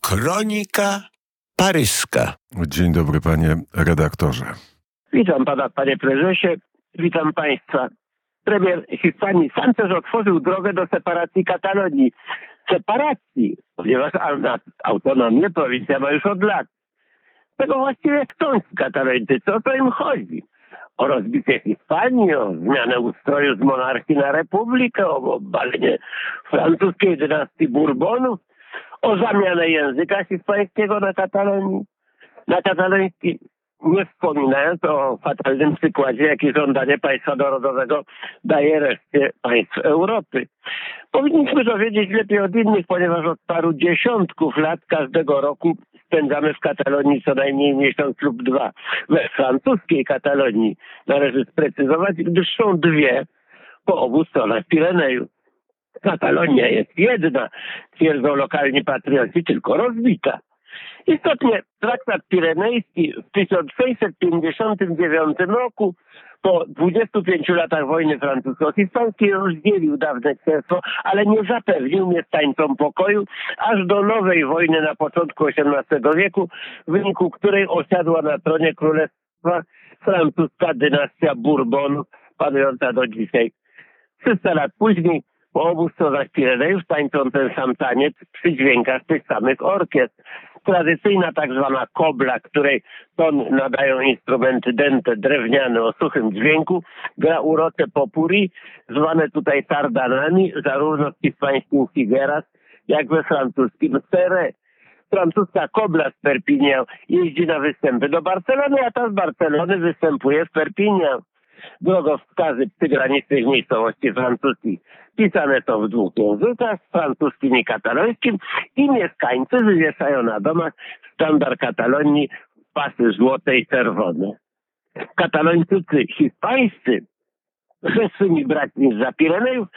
Kronika paryska. Dzień dobry, panie redaktorze. Witam pana, panie prezesie. Witam państwa. Premier Hiszpanii Sanchez otworzył drogę do separacji Katalonii. Separacji, ponieważ autonomię prowincja ma już od lat. Tego właściwie chcą Katalończycy. O co im chodzi? O rozbicie Hiszpanii, o zmianę ustroju z monarchii na republikę, o obalenie francuskiej dynastii Bourbonów, o zamianę języka hiszpańskiego na katalonii, na kataloński nie wspominając o fatalnym przykładzie, jaki żądanie państwa narodowego daje reszcie państw Europy. Powinniśmy dowiedzieć lepiej od innych, ponieważ od paru dziesiątków lat każdego roku spędzamy w Katalonii co najmniej miesiąc lub dwa. We francuskiej Katalonii należy sprecyzować, gdyż są dwie po obu stronach Pirenejów. Katalonia jest jedna, twierdzą lokalni patrioci, tylko rozbita. Istotnie traktat pirenejski w 1659 roku po 25 latach wojny francusko-hiszpańskiej rozdzielił dawne księstwo, ale nie zapewnił mieszkańcom pokoju aż do nowej wojny na początku XVIII wieku, w wyniku której osiadła na tronie królestwa francuska dynastia Bourbonów, panująca do dzisiaj. 300 lat później po obu stronach Pirenejów tańczą ten sam taniec przy dźwiękach tych samych orkiestr tradycyjna tak zwana kobla, której ton nadają instrumenty dente, drewniane o suchym dźwięku, gra urocze popuri, zwane tutaj sardanami, zarówno w hiszpańskim figueras, jak we francuskim serre. Francuska kobla z Perpignan jeździ na występy do Barcelony, a ta z Barcelony występuje w Perpignan drogowskazy przygranicznych miejscowości francuskich. Pisane są w dwóch językach, francuskim i katalońskim i mieszkańcy wywieszają na domach sztandar Katalonii pasy złote i czerwone. Katalończycy hiszpańscy ze swymi braćmi z Zapirenejów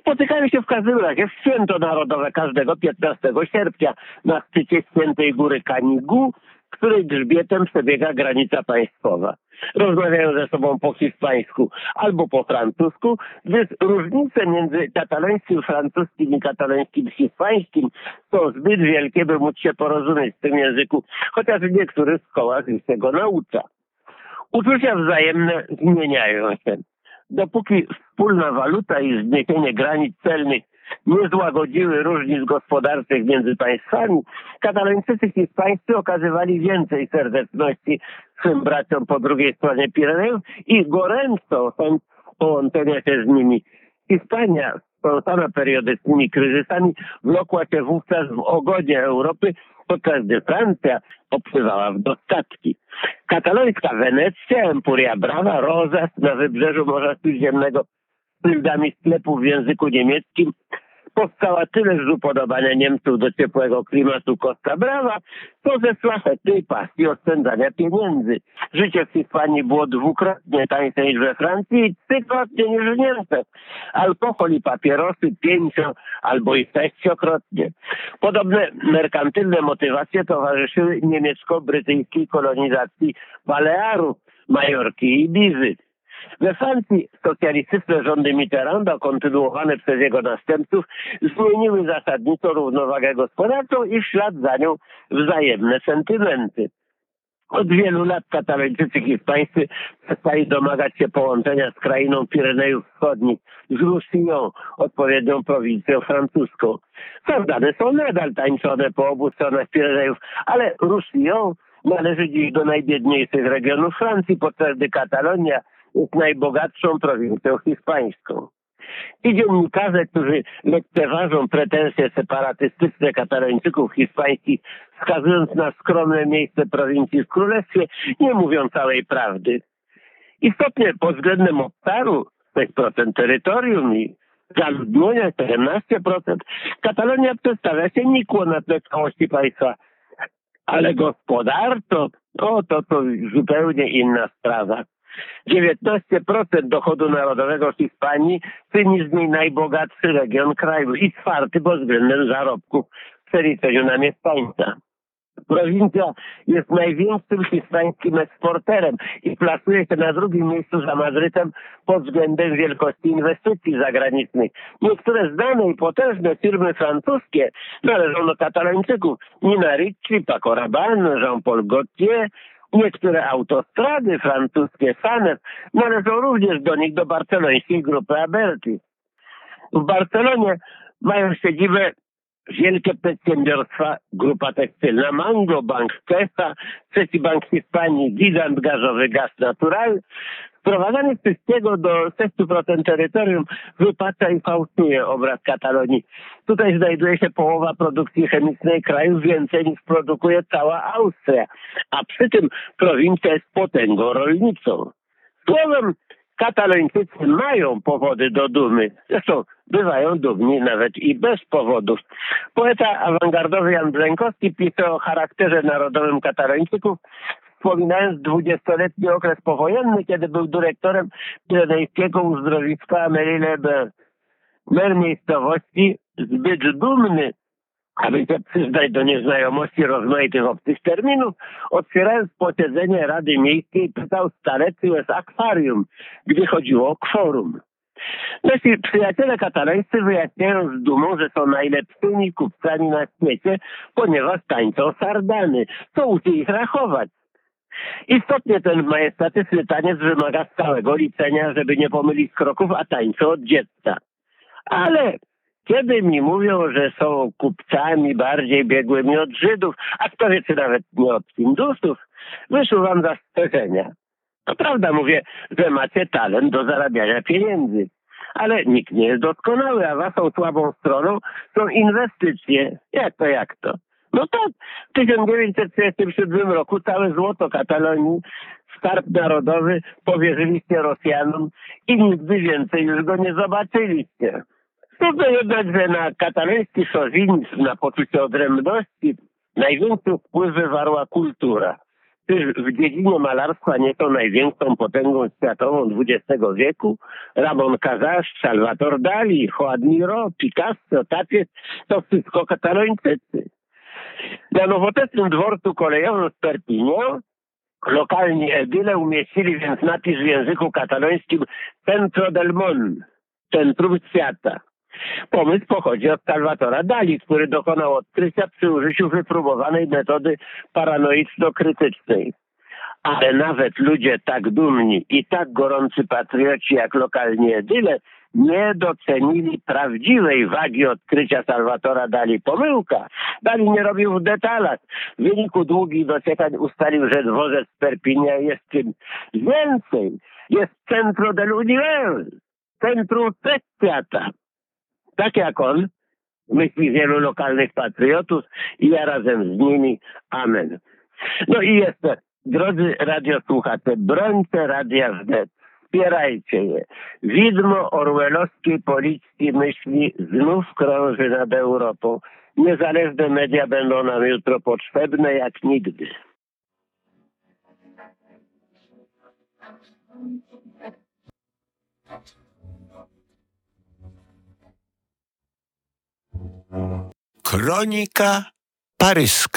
spotykają się w każdym razie w święto narodowe każdego 15 sierpnia na szczycie świętej góry Kanigu, której grzbietem przebiega granica państwowa rozmawiają ze sobą po hiszpańsku albo po francusku, gdyż różnice między katalońskim francuskim i katalońskim hiszpańskim są zbyt wielkie, by móc się porozumieć w tym języku, chociaż w niektórych szkołach już tego naucza. Uczucia wzajemne zmieniają się. Dopóki wspólna waluta i zniesienie granic celnych nie złagodziły różnic gospodarczych między państwami, katalończycy hiszpańscy okazywali więcej serdeczności swym braciom po drugiej stronie Pirenejów i goręco są połączenia się z nimi. Hiszpania, spątana periodycznymi kryzysami, wlokła się wówczas w ogonie Europy, podczas gdy Francja opływała w dostatki. Katalońska Wenecja, Empuria Brawa, Rozas na wybrzeżu Morza Śródziemnego z szyldami sklepów w języku niemieckim powstała tyle z upodobania Niemców do ciepłego klimatu Costa Brava, to ze szlachetnej pasji oszczędzania pieniędzy. Życie w Hiszpanii było dwukrotnie tańsze niż we Francji i trzykrotnie niż w Niemczech. Alkohol i papierosy pięcio albo i sześciokrotnie. Podobne merkantylne motywacje towarzyszyły niemiecko-brytyjskiej kolonizacji Balearów, Majorki i Ibizy. We Francji socjalistyczne rządy Mitterranda, kontynuowane przez jego następców, zmieniły zasadniczo równowagę gospodarczą i w ślad za nią wzajemne sentymenty. Od wielu lat katalończycy hiszpańscy przestali domagać się połączenia z krainą Pirenejów Wschodnich, z Roussillon, odpowiednią prowincją francuską. Sardany są nadal tańczone po obu stronach Pirenejów, ale Roussillon należy dziś do najbiedniejszych regionów Francji, podczas gdy Katalonia jest najbogatszą prowincją hiszpańską. Ci dziennikarze, którzy lekceważą pretensje separatystyczne katalończyków hiszpańskich, wskazując na skromne miejsce prowincji w królestwie, nie mówią całej prawdy. Istotnie pod względem obszaru 6% terytorium i zaludnienia 17%, Katalonia przedstawia się nikło na tle całości państwa. Ale gospodarczo, o to to zupełnie inna sprawa. 19% dochodu narodowego Hiszpanii czyni z niej najbogatszy region kraju i czwarty pod względem zarobków w przeliczeniu na mieszkańca. Prowincja jest największym hiszpańskim eksporterem i plasuje się na drugim miejscu za Madrytem pod względem wielkości inwestycji zagranicznych. Niektóre znane i potężne firmy francuskie należą do katalończyków. Nina Ricci, Paco Rabanne, Jean-Paul Gaultier, Niektóre autostrady francuskie, Sanew, należą również do nich, do barcelońskiej grupy Aberti. W Barcelonie mają siedzibę wielkie przedsiębiorstwa, grupa tekstylna Mango, Bank Kesa, trzeci bank Hiszpanii, gigant gazowy Gaz Natural. Wprowadzanie wszystkiego do 6% terytorium wypacza i fałszuje obraz Katalonii. Tutaj znajduje się połowa produkcji chemicznej kraju, więcej niż produkuje cała Austria, a przy tym prowincja jest potęgą rolniczą. Słowem, Katalończycy mają powody do dumy. Zresztą bywają dumni nawet i bez powodów. Poeta awangardowy Jan Brzękowski pisał o charakterze narodowym Katalończyków, wspominając dwudziestoletni okres powojenny, kiedy był dyrektorem pirenejskiego uzdrowiska Merilebe. Mer miejscowości zbyt dumny aby się przyznać do nieznajomości rozmaitych obcych terminów, otwierając posiedzenie Rady Miejskiej, pytał starec, czy jest akwarium, gdzie chodziło o kworum. Nasi przyjaciele katalańscy wyjaśniają z dumą, że są najlepszymi kupcami na świecie, ponieważ tańczą sardany. Co uczy ich rachować? Istotnie ten majestatyczny taniec wymaga stałego liczenia, żeby nie pomylić kroków, a tańczą od dziecka. Ale kiedy mi mówią, że są kupcami bardziej biegłymi od Żydów, a kto wie, czy nawet nie od Hindusów, wyszuwam zastrzeżenia. To prawda, mówię, że macie talent do zarabiania pieniędzy. Ale nikt nie jest doskonały, a waszą słabą stroną są inwestycje. Jak to, jak to? No to w 1937 roku całe złoto Katalonii, skarb narodowy powierzyliście Rosjanom i nigdy więcej już go nie zobaczyliście. Trudno jednak, że na kataloński szowinizm, na poczucie odrębności największy wpływ wywarła kultura. Czyż w dziedzinie malarstwa nie to największą potęgą światową XX wieku? Ramon Casas, Salvador Dali, Joan Miro, Picasso, Tapies, to wszystko katalończycy. Na nowoczesnym dworcu kolejowym w Perpignan lokalni edyle umieścili więc napis w języku katalońskim Centro del Mon, centrum świata. Pomysł pochodzi od Salvatora Dali, który dokonał odkrycia przy użyciu wypróbowanej metody paranoiczno-krytycznej. Ale nawet ludzie tak dumni i tak gorący patrioci jak lokalni edyle nie docenili prawdziwej wagi odkrycia Salvatora Dali. Pomyłka. Dali nie robił w detalach. W wyniku długich dociekań ustalił, że dworzec Perpinia jest czymś więcej. Jest centrum del universe. Centrum wszechświata tak jak on, myśli wielu lokalnych patriotów i ja razem z nimi. Amen. No i jeszcze, drodzy radiosłuchacze, brońcie Radia Wnet. Wspierajcie je. Widmo orwellowskiej policji myśli znów krąży nad Europą. Niezależne media będą nam jutro potrzebne jak nigdy. Kronika paryska.